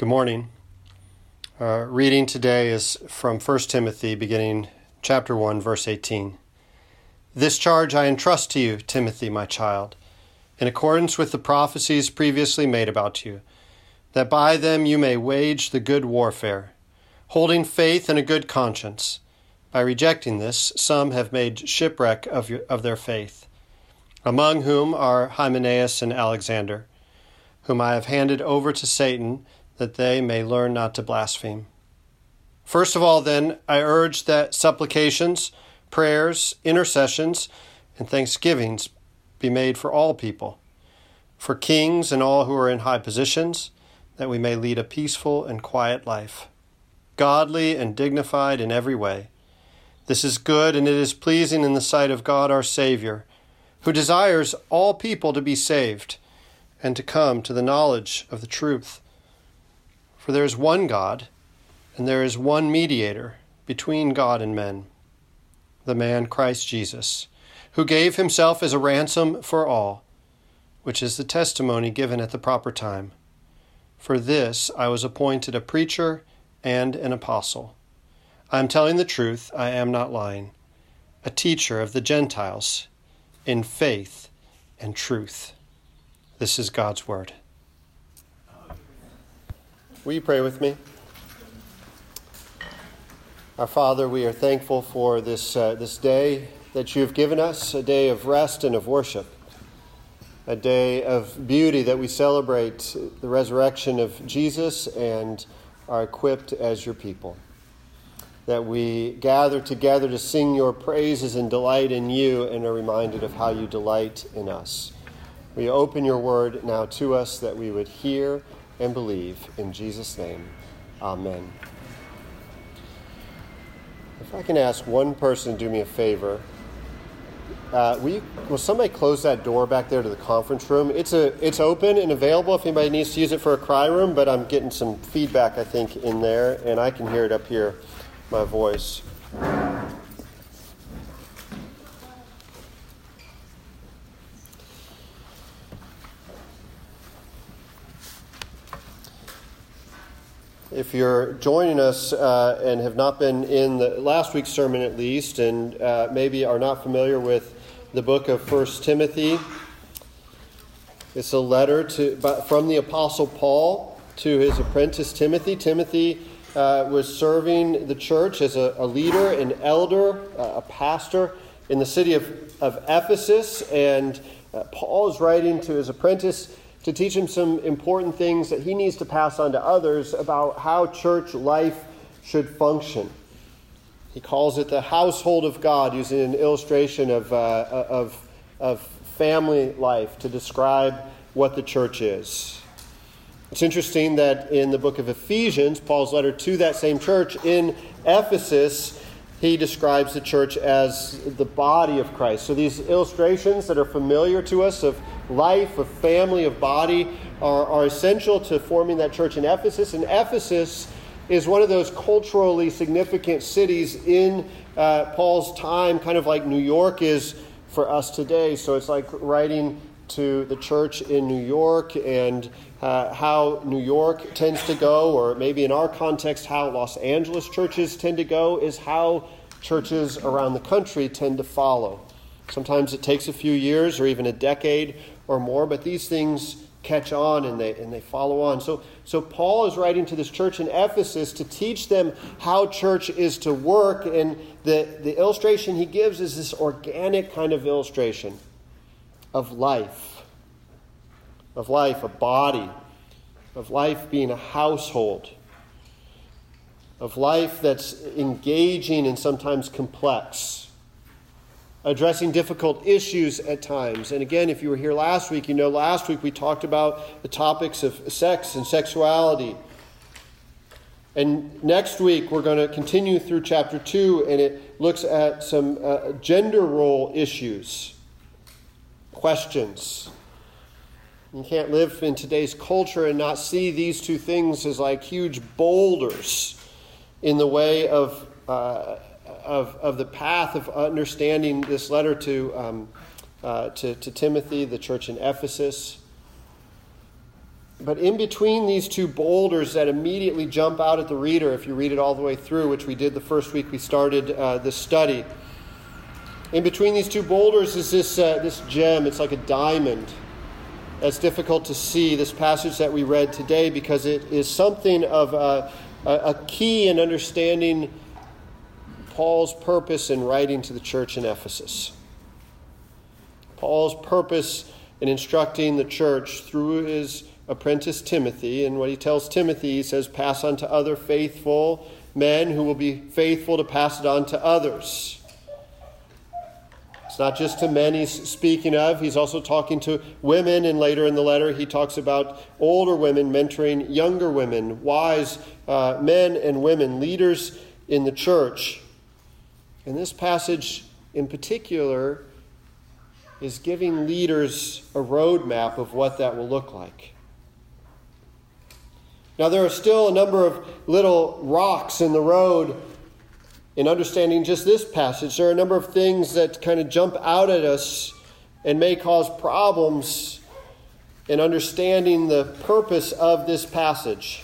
Good morning. Uh, reading today is from 1 Timothy, beginning chapter 1, verse 18. This charge I entrust to you, Timothy, my child, in accordance with the prophecies previously made about you, that by them you may wage the good warfare, holding faith and a good conscience. By rejecting this, some have made shipwreck of, your, of their faith, among whom are Hymenaeus and Alexander, whom I have handed over to Satan that they may learn not to blaspheme. First of all, then, I urge that supplications, prayers, intercessions, and thanksgivings be made for all people, for kings and all who are in high positions, that we may lead a peaceful and quiet life, godly and dignified in every way. This is good and it is pleasing in the sight of God our Savior, who desires all people to be saved and to come to the knowledge of the truth. For there is one God, and there is one mediator between God and men, the man Christ Jesus, who gave himself as a ransom for all, which is the testimony given at the proper time. For this I was appointed a preacher and an apostle. I am telling the truth, I am not lying, a teacher of the Gentiles in faith and truth. This is God's word. Will you pray with me? Our Father, we are thankful for this, uh, this day that you have given us, a day of rest and of worship, a day of beauty that we celebrate the resurrection of Jesus and are equipped as your people. That we gather together to sing your praises and delight in you and are reminded of how you delight in us. We open your word now to us that we would hear and believe. In Jesus' name, amen. If I can ask one person to do me a favor, uh, will, you, will somebody close that door back there to the conference room? It's, a, it's open and available if anybody needs to use it for a cry room, but I'm getting some feedback, I think, in there, and I can hear it up here, my voice. If you're joining us uh, and have not been in the last week's sermon at least, and uh, maybe are not familiar with the book of First Timothy, it's a letter to, from the Apostle Paul to his apprentice Timothy. Timothy uh, was serving the church as a, a leader, an elder, uh, a pastor in the city of, of Ephesus, and uh, Paul is writing to his apprentice to teach him some important things that he needs to pass on to others about how church life should function. He calls it the household of God, using an illustration of, uh, of, of family life to describe what the church is. It's interesting that in the book of Ephesians, Paul's letter to that same church in Ephesus, he describes the church as the body of Christ. So these illustrations that are familiar to us of life, of family, of body are, are essential to forming that church in Ephesus. And Ephesus is one of those culturally significant cities in uh, Paul's time, kind of like New York is for us today. So it's like writing to the church in New York and uh, how New York tends to go, or maybe in our context, how Los Angeles churches tend to go, is how churches around the country tend to follow. Sometimes it takes a few years or even a decade or more, but these things catch on and they, and they follow on. So, so Paul is writing to this church in Ephesus to teach them how church is to work, and the, the illustration he gives is this organic kind of illustration of life of life, a body, of life being a household, of life that's engaging and sometimes complex, addressing difficult issues at times. And again, if you were here last week, you know last week we talked about the topics of sex and sexuality. And next week, we're going to continue through chapter 2, and it looks at some uh, gender role issues, questions you can't live in today's culture and not see these two things as like huge boulders in the way of, uh, of, of the path of understanding this letter to, um, uh, to, to Timothy, the church in Ephesus. but in between these two boulders that immediately jump out at the reader, if you read it all the way through, which we did the first week we started uh, this study, in between these two boulders is this, uh, this gem. It's like a diamond. That's difficult to see, this passage that we read today, because it is something of a, a key in understanding Paul's purpose in writing to the church in Ephesus. Paul's purpose in instructing the church through his apprentice Timothy. And what he tells Timothy, he says, pass on to other faithful men who will be faithful to pass it on to others. Not just to men he's speaking of, he's also talking to women. And later in the letter, he talks about older women mentoring younger women, wise uh, men and women, leaders in the church. And this passage in particular is giving leaders a roadmap of what that will look like. Now, there are still a number of little rocks in the road in understanding just this passage. There are a number of things that kind of jump out at us and may cause problems in understanding the purpose of this passage.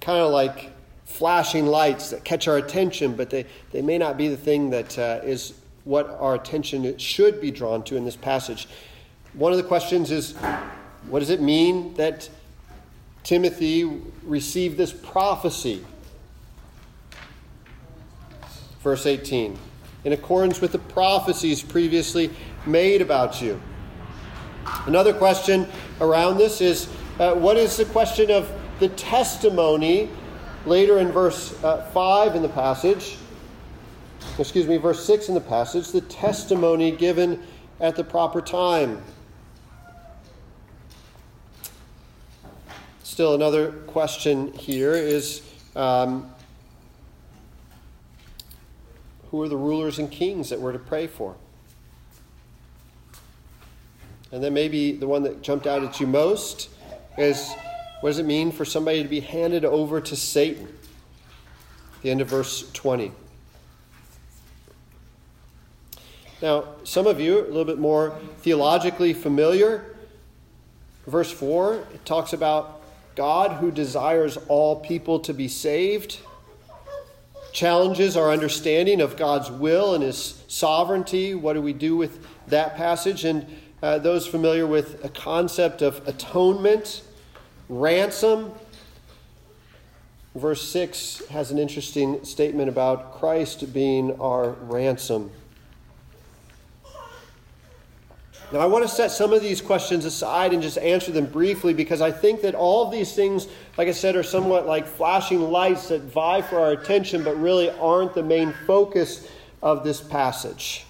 Kind of like flashing lights that catch our attention, but they, they may not be the thing that uh, is what our attention should be drawn to in this passage. One of the questions is what does it mean that Timothy received this prophecy? Verse 18 in accordance with the prophecies previously made about you. Another question around this is uh, what is the question of the testimony later in verse uh, 5 in the passage? Excuse me, verse 6 in the passage, the testimony given at the proper time. Still, another question here is um, who are the rulers and kings that we're to pray for? And then maybe the one that jumped out at you most is what does it mean for somebody to be handed over to Satan? the end of verse 20. Now, some of you, a little bit more theologically familiar, verse 4, it talks about God who desires all people to be saved, challenges our understanding of God's will and His sovereignty. What do we do with that passage? And uh, those familiar with a concept of atonement, ransom. Verse 6 has an interesting statement about Christ being our ransom. Now, I want to set some of these questions aside and just answer them briefly because I think that all of these things, like I said, are somewhat like flashing lights that vie for our attention but really aren't the main focus of this passage.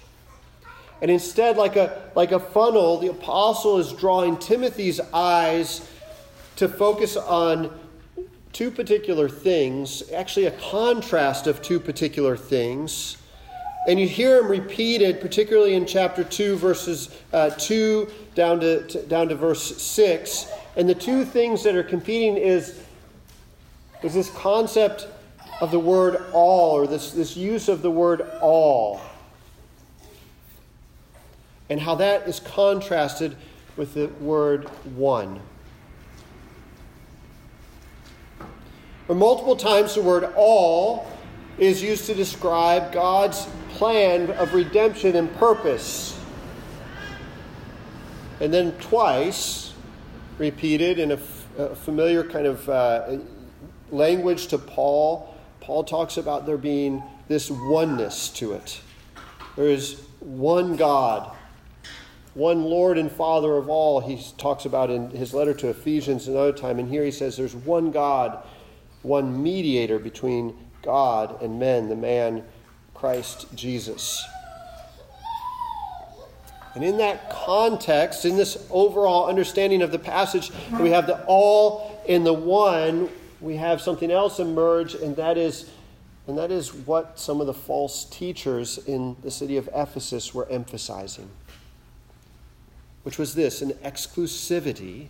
And instead, like a, like a funnel, the apostle is drawing Timothy's eyes to focus on two particular things, actually, a contrast of two particular things and you hear him repeated, particularly in chapter 2, verses uh, 2 down to, to, down to verse 6. And the two things that are competing is, is this concept of the word all, or this, this use of the word all, and how that is contrasted with the word one. Or multiple times the word all is used to describe God's plan of redemption and purpose. And then twice, repeated in a, f- a familiar kind of uh, language to Paul, Paul talks about there being this oneness to it. There is one God, one Lord and Father of all, he talks about in his letter to Ephesians another time. And here he says there's one God, one mediator between God and men, the man Christ Jesus. And in that context, in this overall understanding of the passage, we have the all in the one, we have something else emerge, and that is and that is what some of the false teachers in the city of Ephesus were emphasizing, which was this an exclusivity,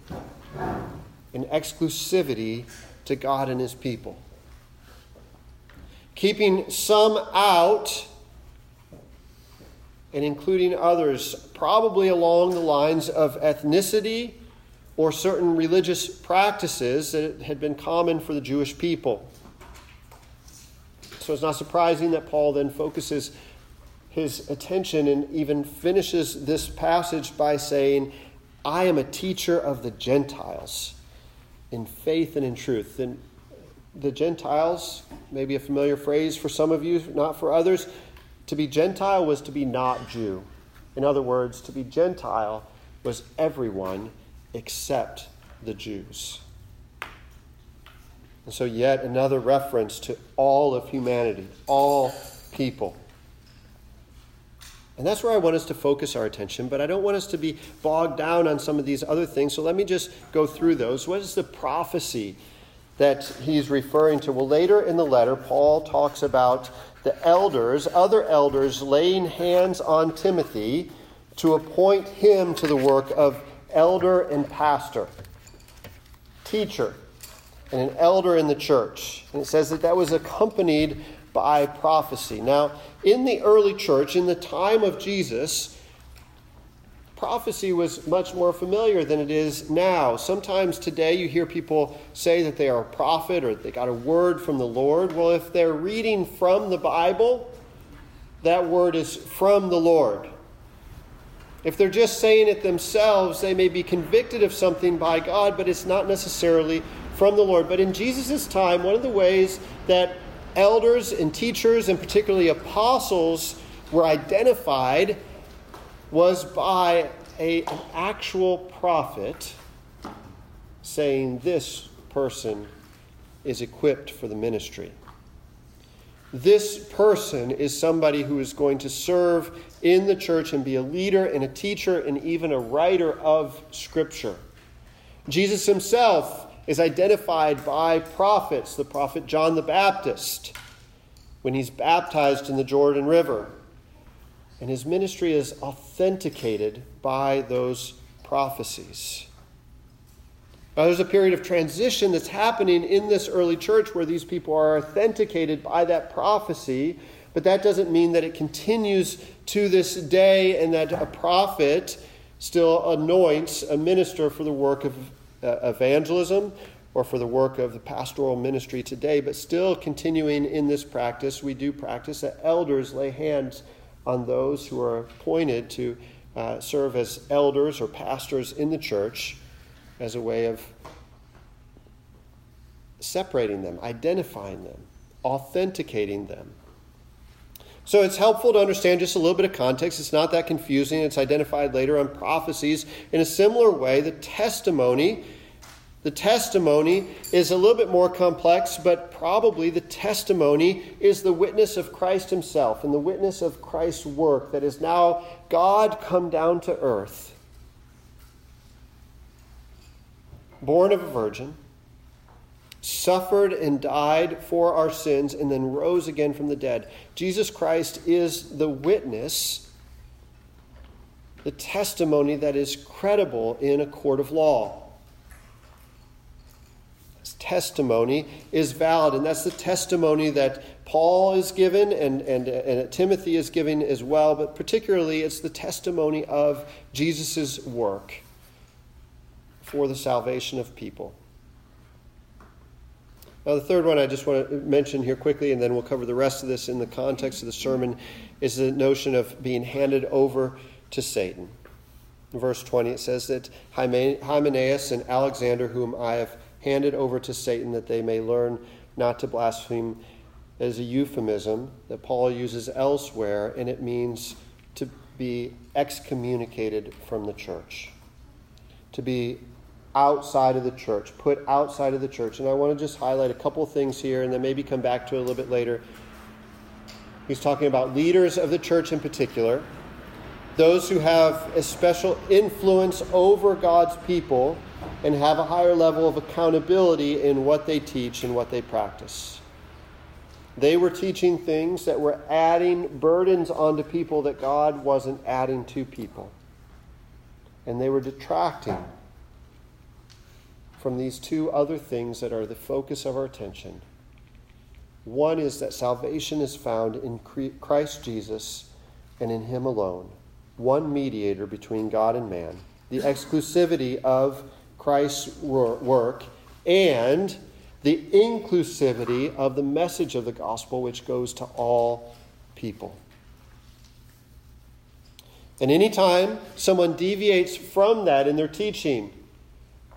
an exclusivity to God and his people keeping some out and including others, probably along the lines of ethnicity or certain religious practices that had been common for the Jewish people. So it's not surprising that Paul then focuses his attention and even finishes this passage by saying, I am a teacher of the Gentiles in faith and in truth. And the Gentiles, maybe a familiar phrase for some of you, not for others, to be Gentile was to be not Jew. In other words, to be Gentile was everyone except the Jews. And so, yet another reference to all of humanity, all people. And that's where I want us to focus our attention, but I don't want us to be bogged down on some of these other things. So let me just go through those. What is the prophecy that he's referring to? Well, later in the letter, Paul talks about the elders, other elders, laying hands on Timothy to appoint him to the work of elder and pastor, teacher, and an elder in the church. And it says that that was accompanied by prophecy. Now, in the early church, in the time of Jesus, prophecy was much more familiar than it is now. Sometimes today you hear people say that they are a prophet or they got a word from the Lord. Well, if they're reading from the Bible, that word is from the Lord. If they're just saying it themselves, they may be convicted of something by God, but it's not necessarily from the Lord. But in Jesus' time, one of the ways that elders and teachers, and particularly apostles, were identified was by a, an actual prophet saying, This person is equipped for the ministry. This person is somebody who is going to serve in the church and be a leader and a teacher and even a writer of Scripture. Jesus himself is identified by prophets, the prophet John the Baptist, when he's baptized in the Jordan River. And his ministry is authenticated by those prophecies. Now, there's a period of transition that's happening in this early church where these people are authenticated by that prophecy, but that doesn't mean that it continues to this day and that a prophet still anoints a minister for the work of uh, evangelism or for the work of the pastoral ministry today, but still continuing in this practice, we do practice that elders lay hands on those who are appointed to uh, serve as elders or pastors in the church as a way of separating them, identifying them, authenticating them. So it's helpful to understand just a little bit of context. It's not that confusing. It's identified later on prophecies. In a similar way, the testimony, the testimony is a little bit more complex, but probably the testimony is the witness of Christ himself and the witness of Christ's work that is now God come down to earth, born of a virgin suffered and died for our sins, and then rose again from the dead. Jesus Christ is the witness, the testimony that is credible in a court of law. Testimony is valid, and that's the testimony that Paul is given and, and, and Timothy is giving as well, but particularly it's the testimony of Jesus' work for the salvation of people. Now, the third one I just want to mention here quickly, and then we'll cover the rest of this in the context of the sermon, is the notion of being handed over to Satan. In verse 20, it says that Hymenaeus and Alexander, whom I have handed over to Satan, that they may learn not to blaspheme, is a euphemism that Paul uses elsewhere, and it means to be excommunicated from the church, to be outside of the church, put outside of the church. And I want to just highlight a couple things here and then maybe come back to it a little bit later. He's talking about leaders of the church in particular, those who have a special influence over God's people and have a higher level of accountability in what they teach and what they practice. They were teaching things that were adding burdens onto people that God wasn't adding to people. And they were detracting from these two other things that are the focus of our attention. One is that salvation is found in Christ Jesus and in Him alone, one mediator between God and man, the exclusivity of Christ's work and the inclusivity of the message of the gospel, which goes to all people. And anytime someone deviates from that in their teaching,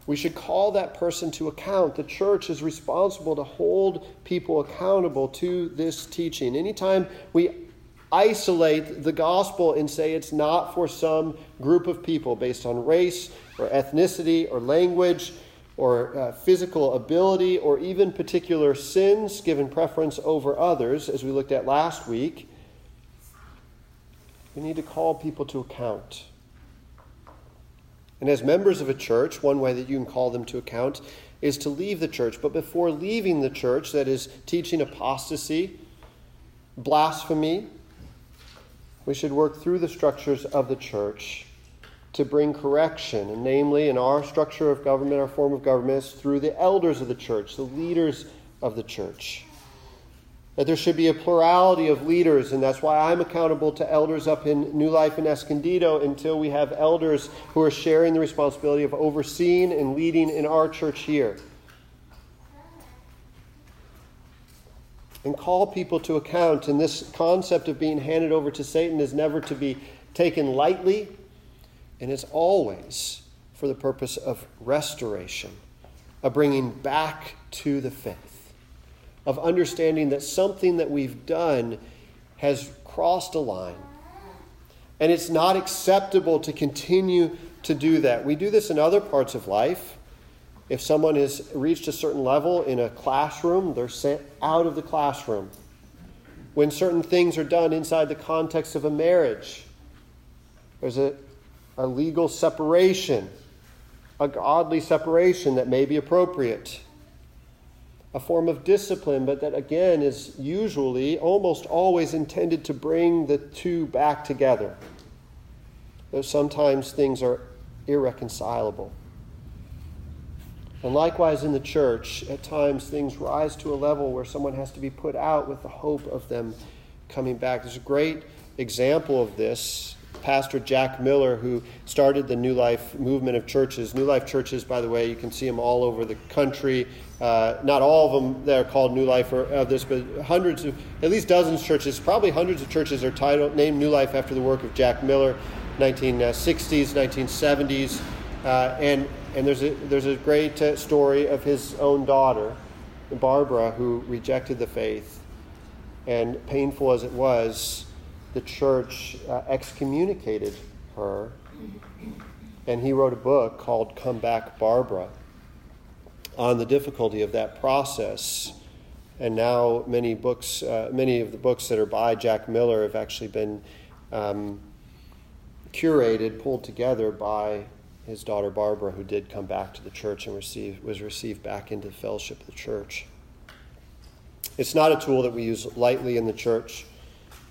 we should call that person to account. The church is responsible to hold people accountable to this teaching. Anytime we isolate the gospel and say it's not for some group of people based on race or ethnicity or language or uh, physical ability or even particular sins given preference over others, as we looked at last week, we need to call people to account. And as members of a church, one way that you can call them to account is to leave the church. But before leaving the church, that is teaching apostasy, blasphemy, we should work through the structures of the church to bring correction, and namely, in our structure of government, our form of government, is through the elders of the church, the leaders of the church. That there should be a plurality of leaders, and that's why I'm accountable to elders up in New Life in Escondido until we have elders who are sharing the responsibility of overseeing and leading in our church here. And call people to account. And this concept of being handed over to Satan is never to be taken lightly and it's always for the purpose of restoration, of bringing back to the faith, of understanding that something that we've done has crossed a line. And it's not acceptable to continue to do that. We do this in other parts of life. If someone has reached a certain level in a classroom, they're sent out of the classroom. When certain things are done inside the context of a marriage, there's a a legal separation, a godly separation that may be appropriate, a form of discipline, but that again is usually, almost always intended to bring the two back together. Though sometimes things are irreconcilable. And likewise in the church, at times things rise to a level where someone has to be put out with the hope of them coming back. There's a great example of this Pastor Jack Miller, who started the New Life movement of churches. New Life churches, by the way, you can see them all over the country. Uh, not all of them that are called New Life are of this, but hundreds of, at least dozens of churches, probably hundreds of churches are titled, named New Life after the work of Jack Miller, 1960s, 1970s. Uh, and and there's a, there's a great uh, story of his own daughter, Barbara, who rejected the faith. And painful as it was, the church uh, excommunicated her, and he wrote a book called Come Back Barbara on the difficulty of that process. And now many books, uh, many of the books that are by Jack Miller have actually been um, curated, pulled together by his daughter Barbara, who did come back to the church and receive, was received back into the fellowship of the church. It's not a tool that we use lightly in the church.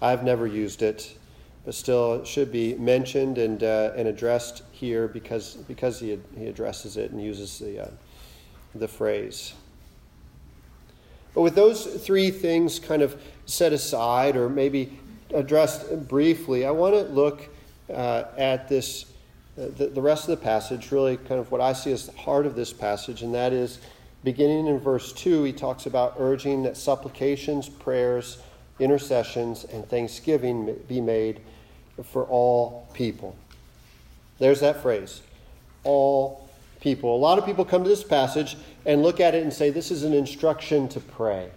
I've never used it, but still it should be mentioned and, uh, and addressed here because, because he, he addresses it and uses the, uh, the phrase. But with those three things kind of set aside or maybe addressed briefly, I want to look uh, at this, the, the rest of the passage, really kind of what I see as the heart of this passage, and that is beginning in verse 2, he talks about urging that supplications, prayers, intercessions, and thanksgiving be made for all people. There's that phrase all people. A lot of people come to this passage and look at it and say, This is an instruction to pray.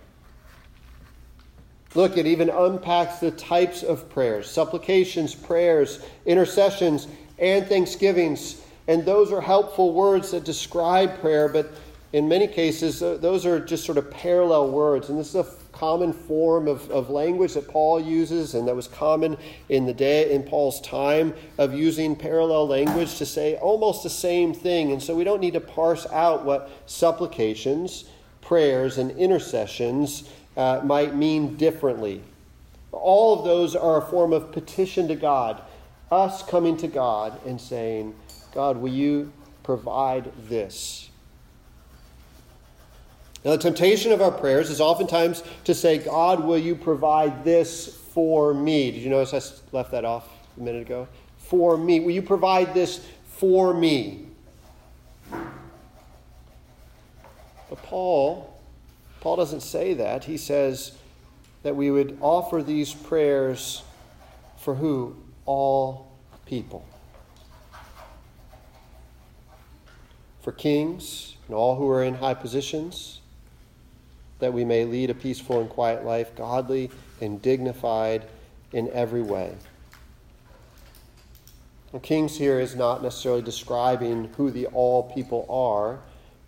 Look, it even unpacks the types of prayers supplications, prayers, intercessions, and thanksgivings. And those are helpful words that describe prayer, but in many cases, those are just sort of parallel words. And this is a common form of, of language that Paul uses, and that was common in the day in Paul's time of using parallel language to say almost the same thing. And so we don't need to parse out what supplications, prayers, and intercessions uh, might mean differently. All of those are a form of petition to God, us coming to God and saying, God, will you provide this? Now, the temptation of our prayers is oftentimes to say, God, will you provide this for me? Did you notice I left that off a minute ago? For me. Will you provide this for me? But Paul, Paul doesn't say that. He says that we would offer these prayers for who? All people. For kings and all who are in high positions, that we may lead a peaceful and quiet life, godly and dignified in every way. And kings here is not necessarily describing who the all people are,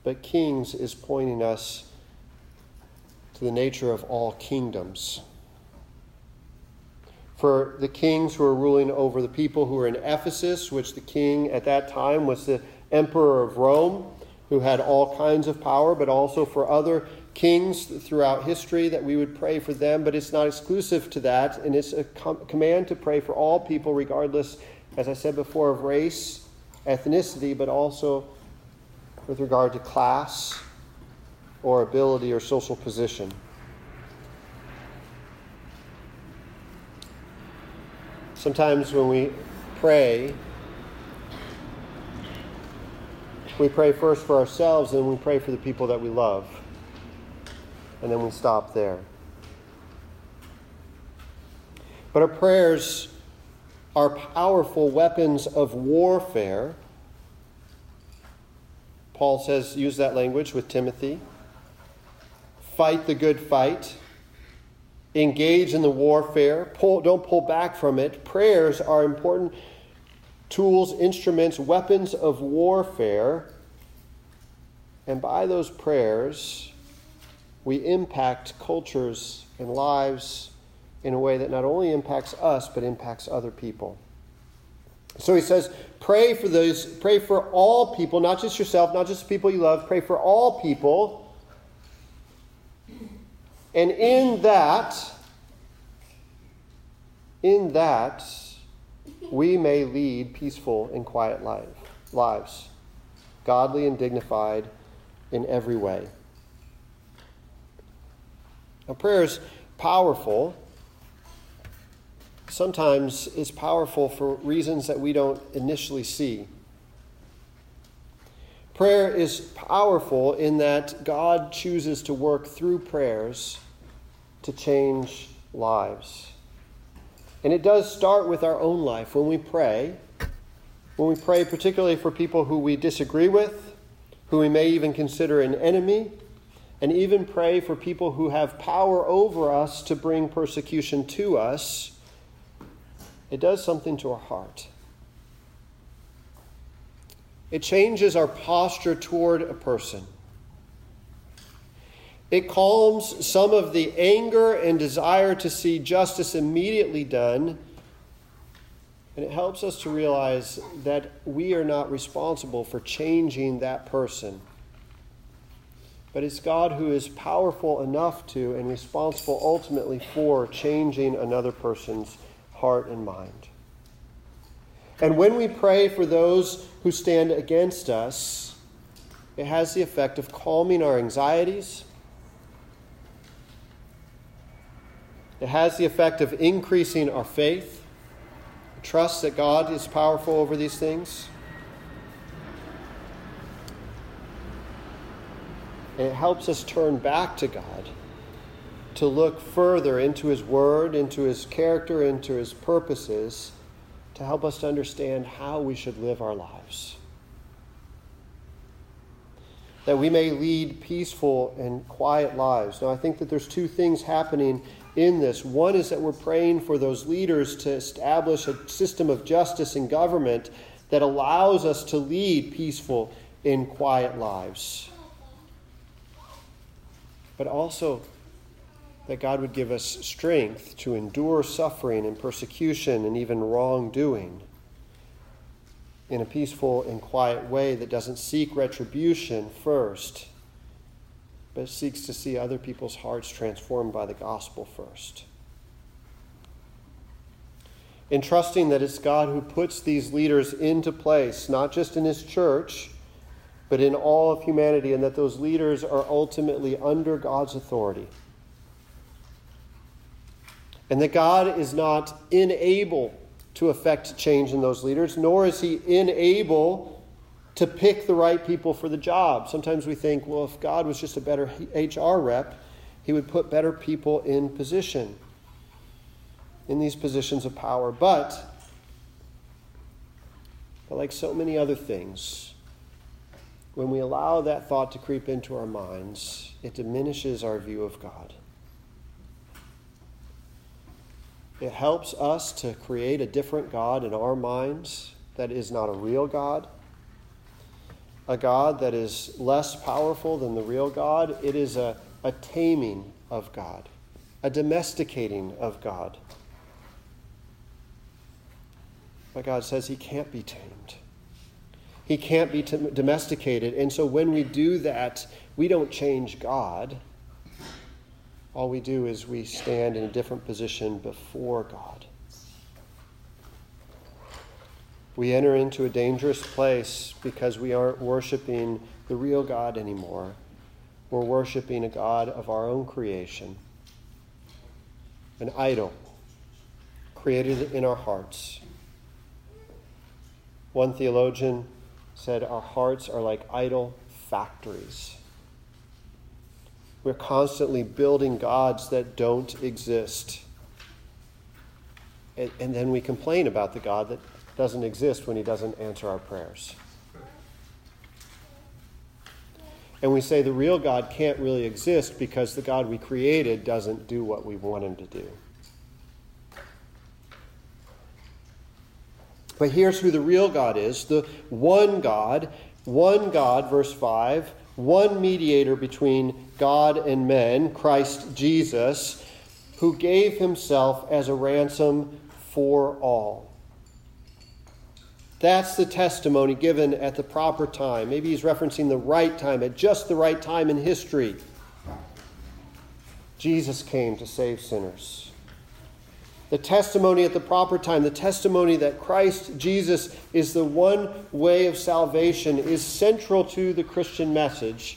but kings is pointing us to the nature of all kingdoms. For the kings who are ruling over the people who are in Ephesus, which the king at that time was the emperor of Rome, who had all kinds of power, but also for other kings throughout history that we would pray for them, but it's not exclusive to that, and it's a com- command to pray for all people, regardless, as I said before, of race, ethnicity, but also with regard to class or ability or social position. Sometimes when we pray, we pray first for ourselves and we pray for the people that we love. And then we stop there. But our prayers are powerful weapons of warfare. Paul says, use that language with Timothy. Fight the good fight engage in the warfare. Pull, don't pull back from it. Prayers are important tools, instruments, weapons of warfare. And by those prayers, we impact cultures and lives in a way that not only impacts us, but impacts other people. So he says, pray for those, pray for all people, not just yourself, not just people you love, pray for all people and in that, in that, we may lead peaceful and quiet life, lives, godly and dignified in every way. Now, prayer is powerful. Sometimes it's powerful for reasons that we don't initially see. Prayer is powerful in that God chooses to work through prayers to change lives. And it does start with our own life when we pray. When we pray, particularly for people who we disagree with, who we may even consider an enemy, and even pray for people who have power over us to bring persecution to us, it does something to our heart. It changes our posture toward a person. It calms some of the anger and desire to see justice immediately done. And it helps us to realize that we are not responsible for changing that person. But it's God who is powerful enough to and responsible ultimately for changing another person's heart and mind. And when we pray for those who stand against us, it has the effect of calming our anxieties It has the effect of increasing our faith, trust that God is powerful over these things. And it helps us turn back to God, to look further into His Word, into His character, into His purposes, to help us to understand how we should live our lives. That we may lead peaceful and quiet lives. Now, I think that there's two things happening in this. One is that we're praying for those leaders to establish a system of justice and government that allows us to lead peaceful and quiet lives. But also that God would give us strength to endure suffering and persecution and even wrongdoing in a peaceful and quiet way that doesn't seek retribution first but seeks to see other people's hearts transformed by the gospel first. In trusting that it's God who puts these leaders into place, not just in his church, but in all of humanity, and that those leaders are ultimately under God's authority. And that God is not unable to effect change in those leaders, nor is he unable to pick the right people for the job. Sometimes we think, well, if God was just a better HR rep, he would put better people in position, in these positions of power. But, but like so many other things, when we allow that thought to creep into our minds, it diminishes our view of God. It helps us to create a different God in our minds that is not a real God a God that is less powerful than the real God. It is a, a taming of God, a domesticating of God. But God says he can't be tamed. He can't be t- domesticated. And so when we do that, we don't change God. All we do is we stand in a different position before God we enter into a dangerous place because we aren't worshiping the real God anymore. We're worshiping a God of our own creation, an idol created in our hearts. One theologian said, Our hearts are like idol factories. We're constantly building gods that don't exist. And, and then we complain about the God that doesn't exist when He doesn't answer our prayers. And we say the real God can't really exist because the God we created doesn't do what we want Him to do. But here's who the real God is the one God, one God, verse 5, one mediator between God and men, Christ Jesus, who gave himself as a ransom for all. That's the testimony given at the proper time. Maybe he's referencing the right time, at just the right time in history. Jesus came to save sinners. The testimony at the proper time, the testimony that Christ Jesus is the one way of salvation, is central to the Christian message.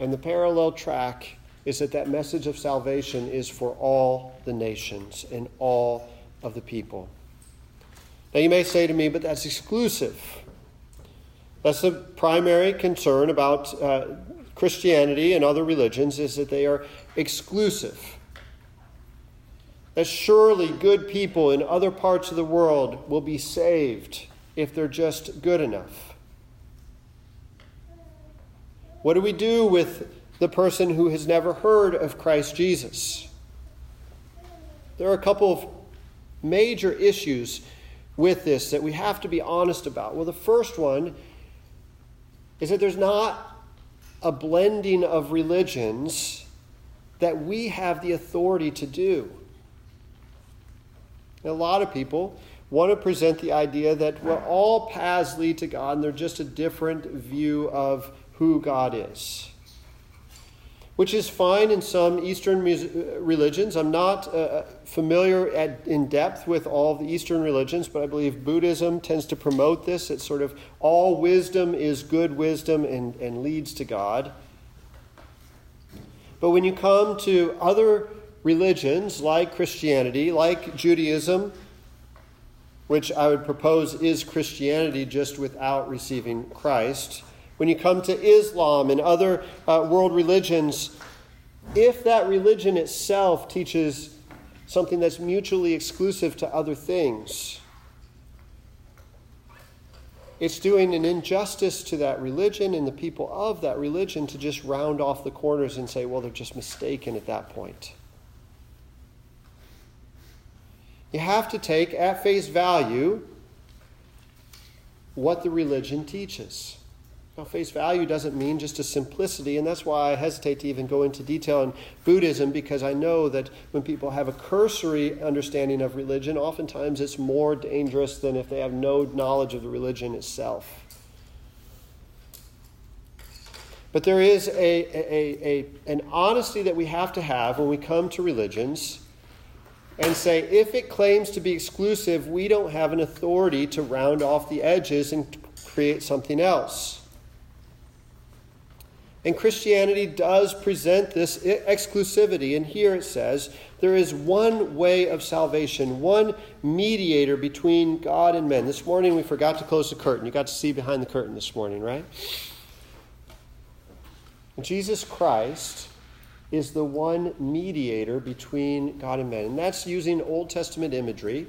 And the parallel track is that that message of salvation is for all the nations and all of the people. Now, you may say to me, but that's exclusive. That's the primary concern about uh, Christianity and other religions is that they are exclusive. That surely good people in other parts of the world will be saved if they're just good enough. What do we do with the person who has never heard of Christ Jesus? There are a couple of major issues with this that we have to be honest about? Well, the first one is that there's not a blending of religions that we have the authority to do. a lot of people want to present the idea that well, all paths lead to God and they're just a different view of who God is which is fine in some Eastern religions. I'm not uh, familiar at, in depth with all the Eastern religions, but I believe Buddhism tends to promote this. It's sort of all wisdom is good wisdom and, and leads to God. But when you come to other religions like Christianity, like Judaism, which I would propose is Christianity just without receiving Christ, when you come to Islam and other uh, world religions, if that religion itself teaches something that's mutually exclusive to other things, it's doing an injustice to that religion and the people of that religion to just round off the corners and say, well, they're just mistaken at that point. You have to take at face value what the religion teaches. Now, face value doesn't mean just a simplicity, and that's why I hesitate to even go into detail on Buddhism because I know that when people have a cursory understanding of religion, oftentimes it's more dangerous than if they have no knowledge of the religion itself. But there is a, a, a, an honesty that we have to have when we come to religions and say if it claims to be exclusive, we don't have an authority to round off the edges and create something else. And Christianity does present this exclusivity. And here it says there is one way of salvation, one mediator between God and men. This morning we forgot to close the curtain. You got to see behind the curtain this morning, right? Jesus Christ is the one mediator between God and men. And that's using Old Testament imagery.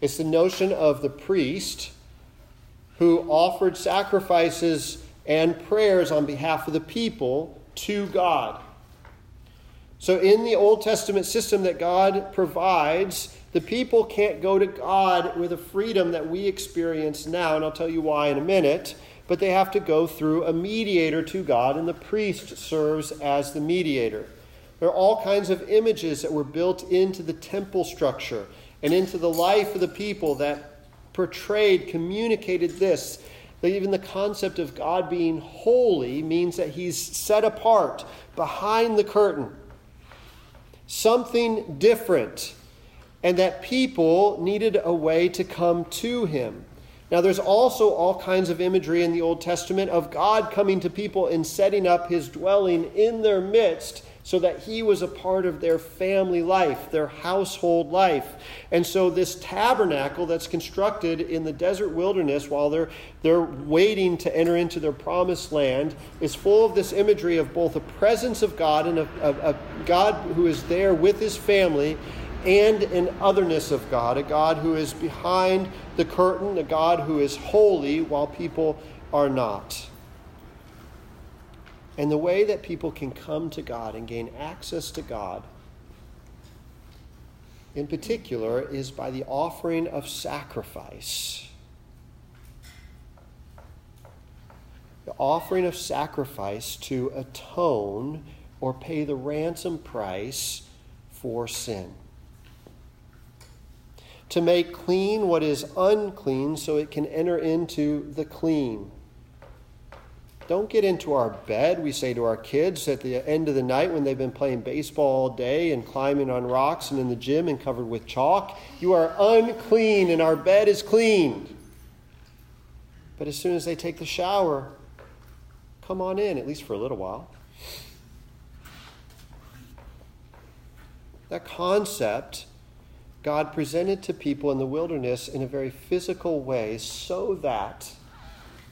It's the notion of the priest who offered sacrifices and prayers on behalf of the people to God. So, in the Old Testament system that God provides, the people can't go to God with a freedom that we experience now, and I'll tell you why in a minute. But they have to go through a mediator to God, and the priest serves as the mediator. There are all kinds of images that were built into the temple structure and into the life of the people that portrayed, communicated this that even the concept of God being holy means that he's set apart behind the curtain. Something different. And that people needed a way to come to him. Now, there's also all kinds of imagery in the Old Testament of God coming to people and setting up his dwelling in their midst so that he was a part of their family life, their household life. And so this tabernacle that's constructed in the desert wilderness while they're, they're waiting to enter into their promised land is full of this imagery of both a presence of God and a, a, a God who is there with his family and an otherness of God, a God who is behind the curtain, a God who is holy while people are not. And the way that people can come to God and gain access to God, in particular, is by the offering of sacrifice. The offering of sacrifice to atone or pay the ransom price for sin. To make clean what is unclean so it can enter into the clean don't get into our bed, we say to our kids at the end of the night when they've been playing baseball all day and climbing on rocks and in the gym and covered with chalk. You are unclean and our bed is cleaned. But as soon as they take the shower, come on in, at least for a little while. That concept God presented to people in the wilderness in a very physical way so that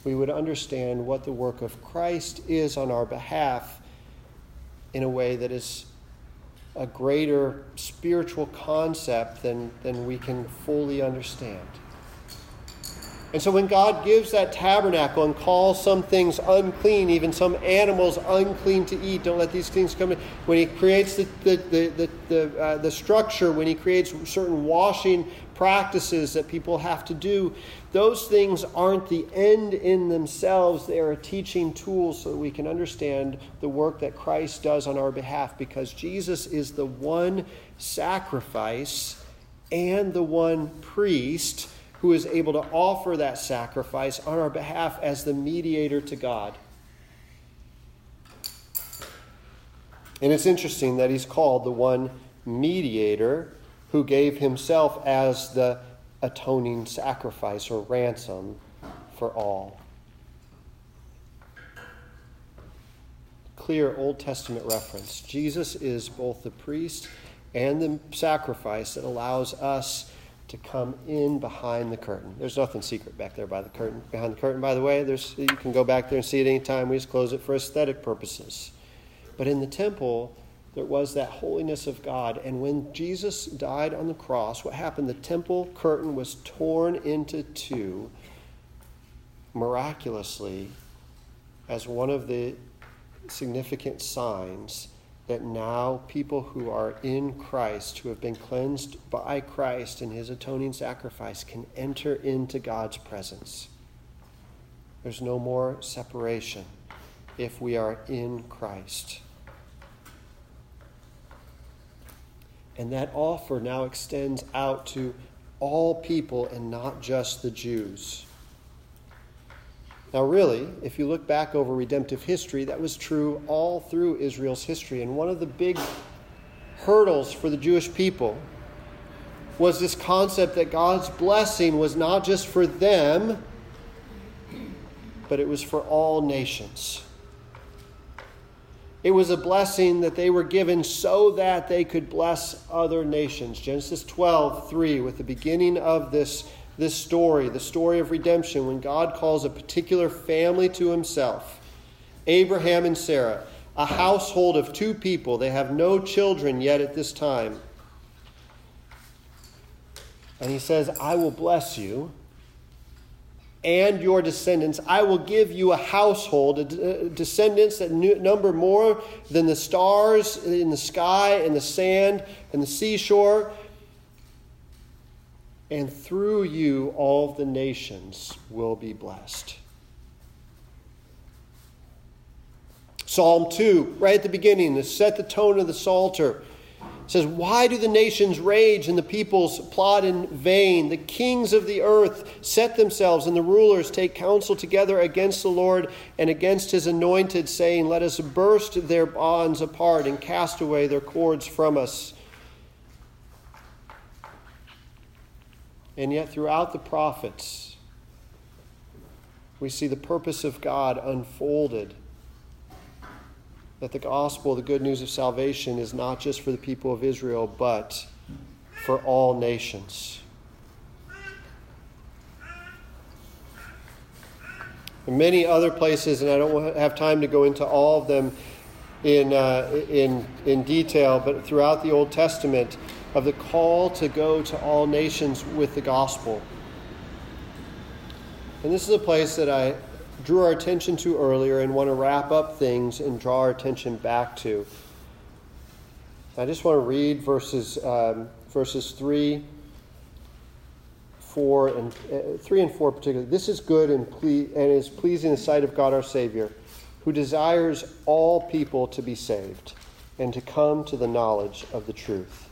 we would understand what the work of Christ is on our behalf in a way that is a greater spiritual concept than, than we can fully understand. And so when God gives that tabernacle and calls some things unclean, even some animals unclean to eat, don't let these things come in. When He creates the, the, the, the, the, uh, the structure, when He creates certain washing practices that people have to do, those things aren't the end in themselves. They are a teaching tool so that we can understand the work that Christ does on our behalf because Jesus is the one sacrifice and the one priest who is able to offer that sacrifice on our behalf as the mediator to God. And it's interesting that he's called the one mediator who gave himself as the atoning sacrifice or ransom for all. Clear Old Testament reference. Jesus is both the priest and the sacrifice that allows us to come in behind the curtain. There's nothing secret back there by the curtain. Behind the curtain, by the way, there's you can go back there and see it anytime. We just close it for aesthetic purposes. But in the temple, there was that holiness of God. And when Jesus died on the cross, what happened? The temple curtain was torn into two miraculously as one of the significant signs that now people who are in Christ, who have been cleansed by Christ and his atoning sacrifice, can enter into God's presence. There's no more separation if we are in Christ. And that offer now extends out to all people and not just the Jews. Now, really, if you look back over redemptive history, that was true all through Israel's history. And one of the big hurdles for the Jewish people was this concept that God's blessing was not just for them, but it was for all nations. It was a blessing that they were given so that they could bless other nations. Genesis 12, 3, with the beginning of this, this story, the story of redemption, when God calls a particular family to himself Abraham and Sarah, a household of two people. They have no children yet at this time. And he says, I will bless you and your descendants. I will give you a household, a uh, descendants that number more than the stars in the sky and the sand and the seashore. And through you, all the nations will be blessed. Psalm 2, right at the beginning, to set the tone of the Psalter says, Why do the nations rage and the peoples plot in vain? The kings of the earth set themselves, and the rulers take counsel together against the Lord and against his anointed, saying, Let us burst their bonds apart and cast away their cords from us. And yet, throughout the prophets, we see the purpose of God unfolded that the gospel, the good news of salvation, is not just for the people of Israel, but for all nations. In many other places, and I don't have time to go into all of them in, uh, in, in detail, but throughout the Old Testament, of the call to go to all nations with the gospel. And this is a place that I drew our attention to earlier and want to wrap up things and draw our attention back to. I just want to read verses, um, verses 3, 4, and uh, 3 and 4 particularly. This is good and, ple- and is pleasing in the sight of God our Savior, who desires all people to be saved and to come to the knowledge of the truth.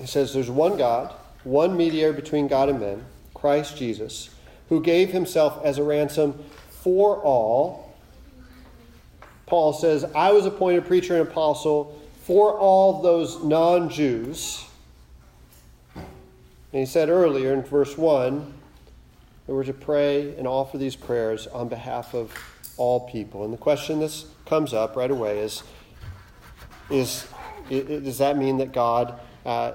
He says there's one God, one mediator between God and men, Christ Jesus who gave himself as a ransom for all. Paul says, I was appointed preacher and apostle for all those non Jews. And he said earlier in verse 1 that we're to pray and offer these prayers on behalf of all people. And the question that comes up right away is, is, does that mean that God uh,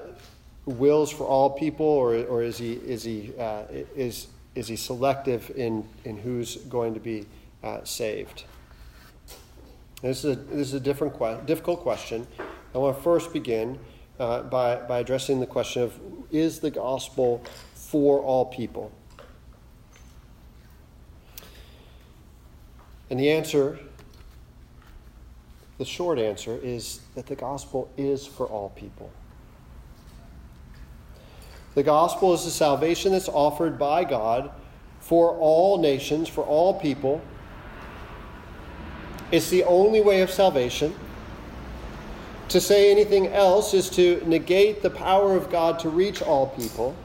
wills for all people, or, or is he, is he, uh, is, is he selective in, in who's going to be uh, saved? This is a, this is a different que- difficult question. I want to first begin uh, by, by addressing the question of is the gospel for all people? And the answer, the short answer, is that the gospel is for all people. The gospel is the salvation that's offered by God for all nations, for all people. It's the only way of salvation. To say anything else is to negate the power of God to reach all people.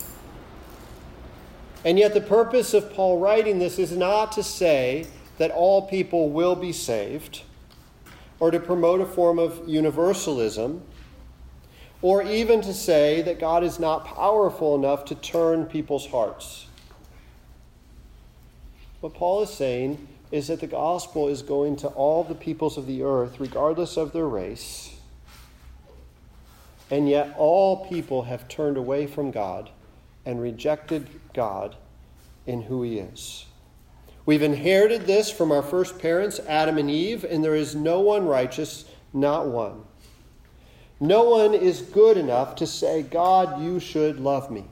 And yet, the purpose of Paul writing this is not to say that all people will be saved or to promote a form of universalism or even to say that God is not powerful enough to turn people's hearts. What Paul is saying is that the gospel is going to all the peoples of the earth, regardless of their race. And yet, all people have turned away from God and rejected God in who He is. We've inherited this from our first parents, Adam and Eve, and there is no one righteous, not one. No one is good enough to say, God, you should love me.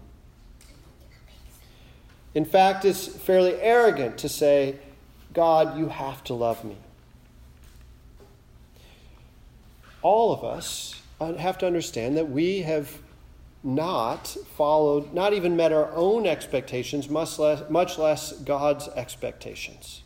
In fact, it's fairly arrogant to say, God, you have to love me. All of us have to understand that we have not followed, not even met our own expectations, much less, God's expectations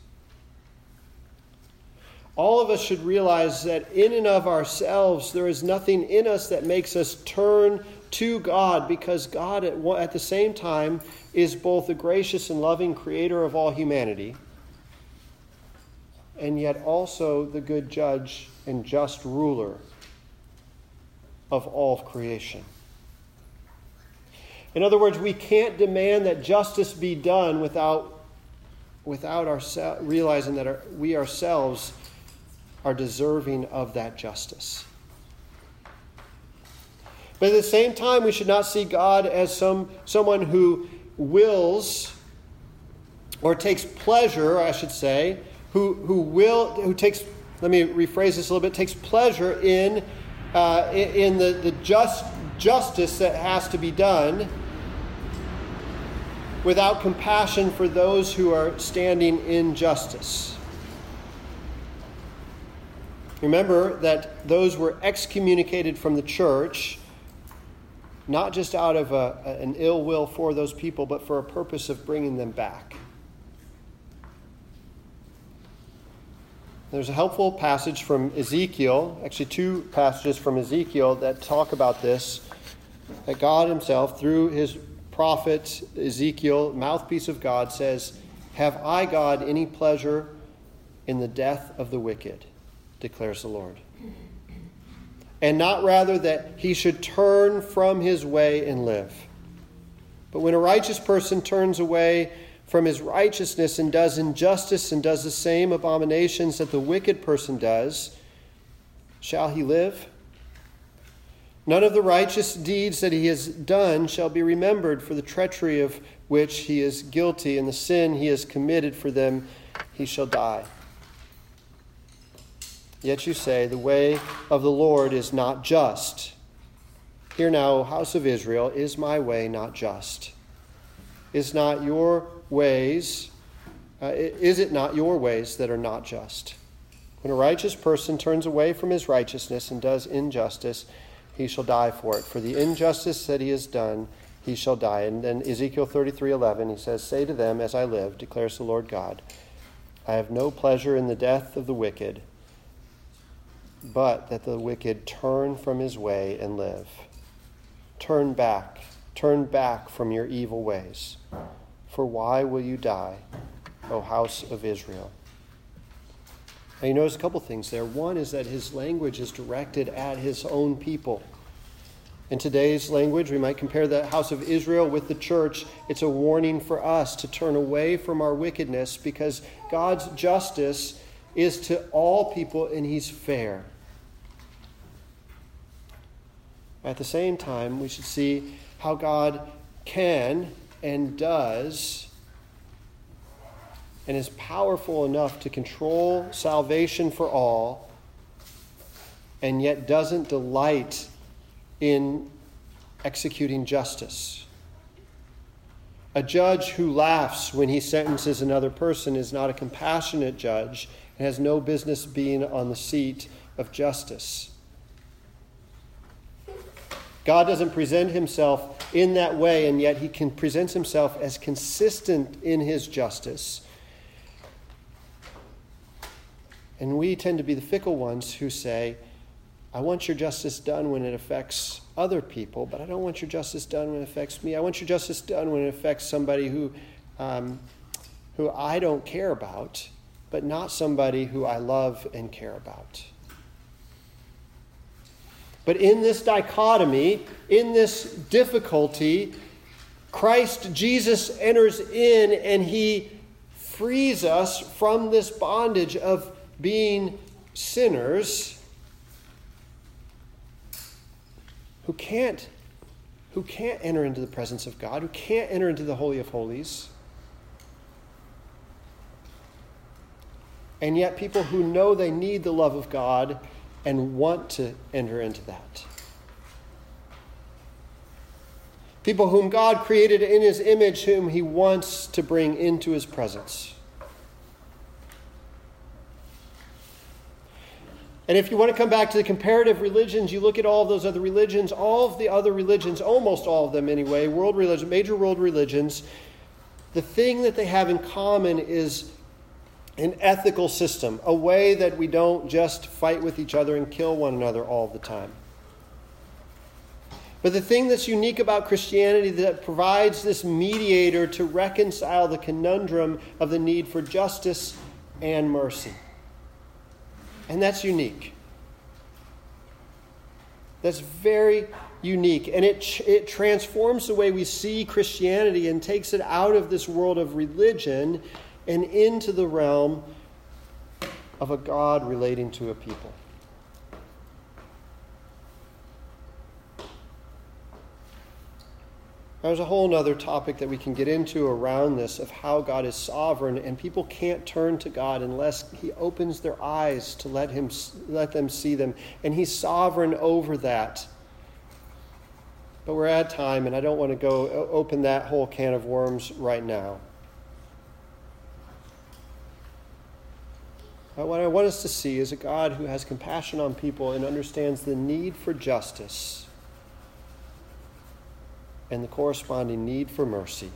all of us should realize that in and of ourselves, there is nothing in us that makes us turn to God because God, at, at the same time, is both the gracious and loving creator of all humanity and yet also the good judge and just ruler of all creation. In other words, we can't demand that justice be done without, without our, realizing that our, we ourselves are deserving of that justice. But at the same time, we should not see God as some, someone who wills or takes pleasure, I should say, who, who will, who takes, let me rephrase this a little bit, takes pleasure in, uh, in the, the just justice that has to be done without compassion for those who are standing in justice. Remember that those were excommunicated from the church not just out of a, an ill will for those people, but for a purpose of bringing them back. There's a helpful passage from Ezekiel, actually, two passages from Ezekiel that talk about this. That God Himself, through His prophet Ezekiel, mouthpiece of God, says, Have I, God, any pleasure in the death of the wicked? Declares the Lord and not rather that he should turn from his way and live. But when a righteous person turns away from his righteousness and does injustice and does the same abominations that the wicked person does, shall he live? None of the righteous deeds that he has done shall be remembered for the treachery of which he is guilty, and the sin he has committed for them he shall die. Yet you say, The way of the Lord is not just. Hear now, house of Israel, is my way not just? Is not your ways, uh, is it not your ways that are not just? When a righteous person turns away from his righteousness and does injustice, he shall die for it. For the injustice that he has done, he shall die. And then Ezekiel 33 11, he says, Say to them, As I live, declares the Lord God, I have no pleasure in the death of the wicked but that the wicked turn from his way and live. Turn back, turn back from your evil ways. For why will you die, O house of Israel? Now you notice a couple things there. One is that his language is directed at his own people. In today's language, we might compare the house of Israel with the church. It's a warning for us to turn away from our wickedness because God's justice is to all people and he's fair. At the same time, we should see how God can and does and is powerful enough to control salvation for all and yet doesn't delight in executing justice. A judge who laughs when he sentences another person is not a compassionate judge and has no business being on the seat of justice. God doesn't present himself in that way, and yet he can presents himself as consistent in his justice. And we tend to be the fickle ones who say, I want your justice done when it affects other people, but I don't want your justice done when it affects me. I want your justice done when it affects somebody who, um, who I don't care about but not somebody who I love and care about. But in this dichotomy, in this difficulty, Christ Jesus enters in and he frees us from this bondage of being sinners who can't who can't enter into the presence of God, who can't enter into the holy of holies. And yet people who know they need the love of God and want to enter into that. People whom God created in his image, whom he wants to bring into his presence. And if you want to come back to the comparative religions, you look at all those other religions, all of the other religions, almost all of them anyway, world religion, major world religions, the thing that they have in common is an ethical system, a way that we don't just fight with each other and kill one another all the time. But the thing that's unique about Christianity that provides this mediator to reconcile the conundrum of the need for justice and mercy. And that's unique. That's very unique. And it, it transforms the way we see Christianity and takes it out of this world of religion and into the realm of a God relating to a people. There's a whole other topic that we can get into around this of how God is sovereign, and people can't turn to God unless He opens their eyes to let Him let them see them, and He's sovereign over that. But we're at time, and I don't want to go open that whole can of worms right now. Uh, what I want us to see is a God who has compassion on people and understands the need for justice and the corresponding need for mercy,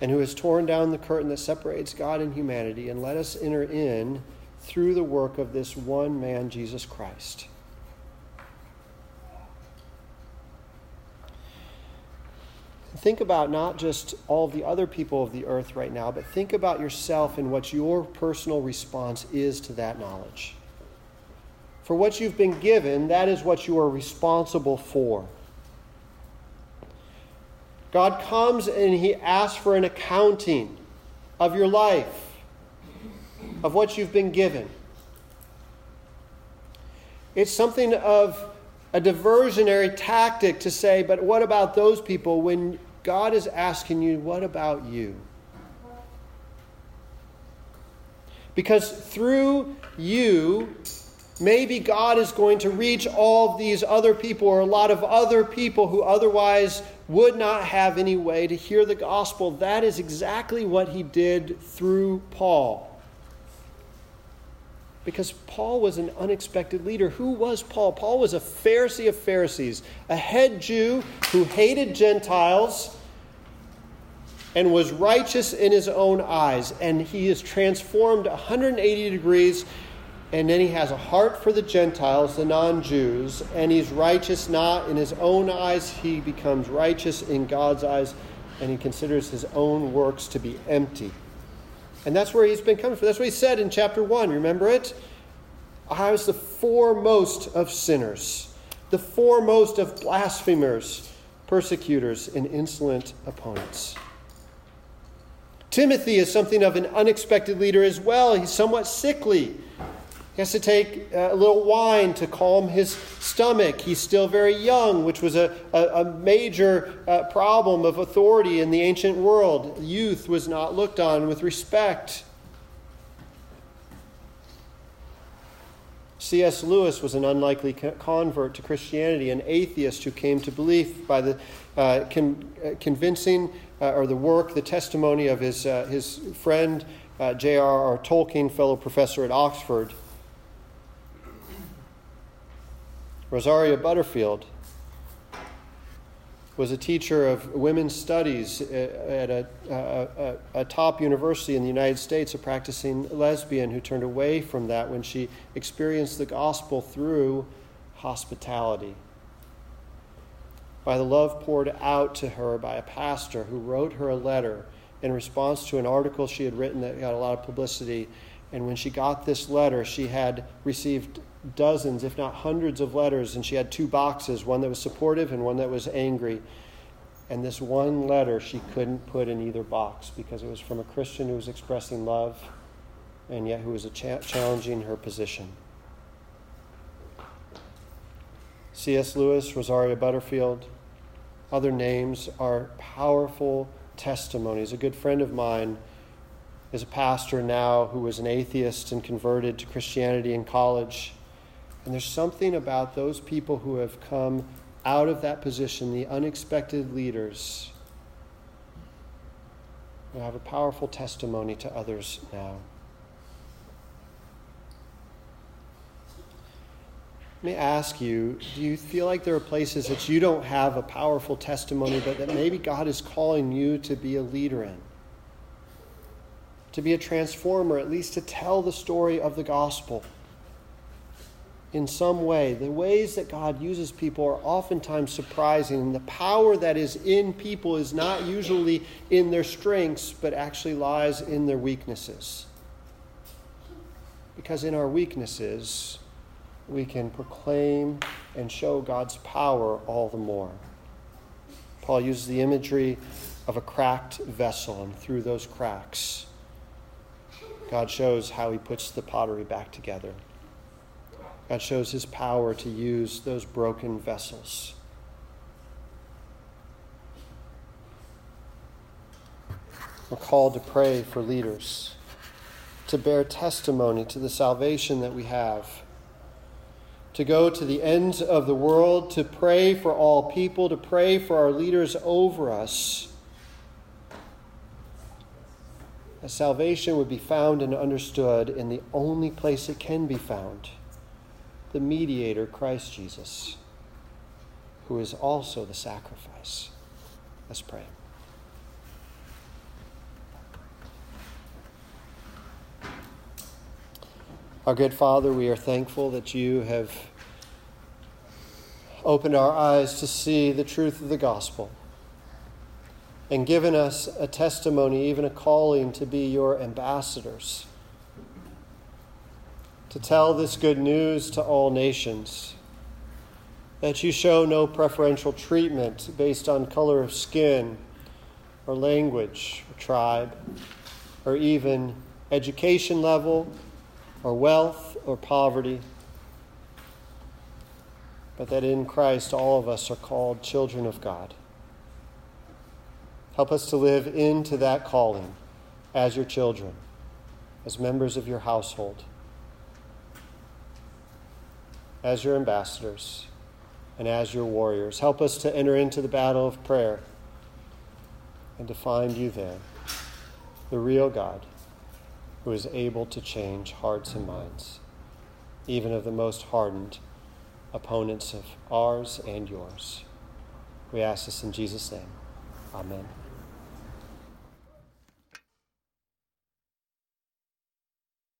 and who has torn down the curtain that separates God and humanity and let us enter in through the work of this one man, Jesus Christ. Think about not just all the other people of the earth right now, but think about yourself and what your personal response is to that knowledge. For what you've been given, that is what you are responsible for. God comes and He asks for an accounting of your life, of what you've been given. It's something of a diversionary tactic to say, but what about those people when God is asking you, what about you? Because through you, maybe God is going to reach all these other people or a lot of other people who otherwise would not have any way to hear the gospel. That is exactly what he did through Paul. Because Paul was an unexpected leader. Who was Paul? Paul was a Pharisee of Pharisees, a head Jew who hated Gentiles and was righteous in his own eyes. And he is transformed 180 degrees and then he has a heart for the Gentiles, the non Jews, and he's righteous not in his own eyes, he becomes righteous in God's eyes, and he considers his own works to be empty. And that's where he's been coming from. That's what he said in chapter 1. Remember it? I was the foremost of sinners, the foremost of blasphemers, persecutors, and insolent opponents. Timothy is something of an unexpected leader as well. He's somewhat sickly. He has to take a little wine to calm his stomach. He's still very young, which was a, a, a major uh, problem of authority in the ancient world. Youth was not looked on with respect. C.S. Lewis was an unlikely convert to Christianity, an atheist who came to belief by the uh, con- uh, convincing uh, or the work, the testimony of his, uh, his friend uh, J.R.R. Tolkien, fellow professor at Oxford. Rosaria Butterfield was a teacher of women's studies at a, a, a, top university in the United States, a practicing lesbian who turned away from that when she experienced the gospel through hospitality. By the love poured out to her by a pastor who wrote her a letter in response to an article she had written that got a lot of publicity. And when she got this letter, she had received dozens, if not hundreds, of letters, and she had two boxes one that was supportive and one that was angry. And this one letter she couldn't put in either box because it was from a Christian who was expressing love and yet who was cha- challenging her position. C.S. Lewis, Rosaria Butterfield, other names are powerful testimonies. A good friend of mine is a pastor now who was an atheist and converted to Christianity in college. And there's something about those people who have come out of that position, the unexpected leaders, who have a powerful testimony to others now. Let me ask you do you feel like there are places that you don't have a powerful testimony, but that maybe God is calling you to be a leader in? To be a transformer, at least to tell the story of the gospel in some way. The ways that God uses people are oftentimes surprising. The power that is in people is not usually in their strengths, but actually lies in their weaknesses. Because in our weaknesses, we can proclaim and show God's power all the more. Paul uses the imagery of a cracked vessel, and through those cracks, God shows how he puts the pottery back together. God shows his power to use those broken vessels. We're called to pray for leaders, to bear testimony to the salvation that we have, to go to the ends of the world, to pray for all people, to pray for our leaders over us salvation would be found and understood in the only place it can be found the mediator, Christ Jesus, who is also the sacrifice. Let's pray. Our good Father, we are thankful that you have opened our eyes to see the truth of the gospel and given us a testimony, even a calling to be your ambassadors, to tell this good news to all nations, that you show no preferential treatment based on color of skin or language or tribe or even education level or wealth or poverty, but that in Christ all of us are called children of God. Help us to live into that calling as your children, as members of your household, as your ambassadors, and as your warriors. Help us to enter into the battle of prayer and to find you there, the real God who is able to change hearts and minds, even of the most hardened opponents of ours and yours. We ask this in Jesus' name. Amen.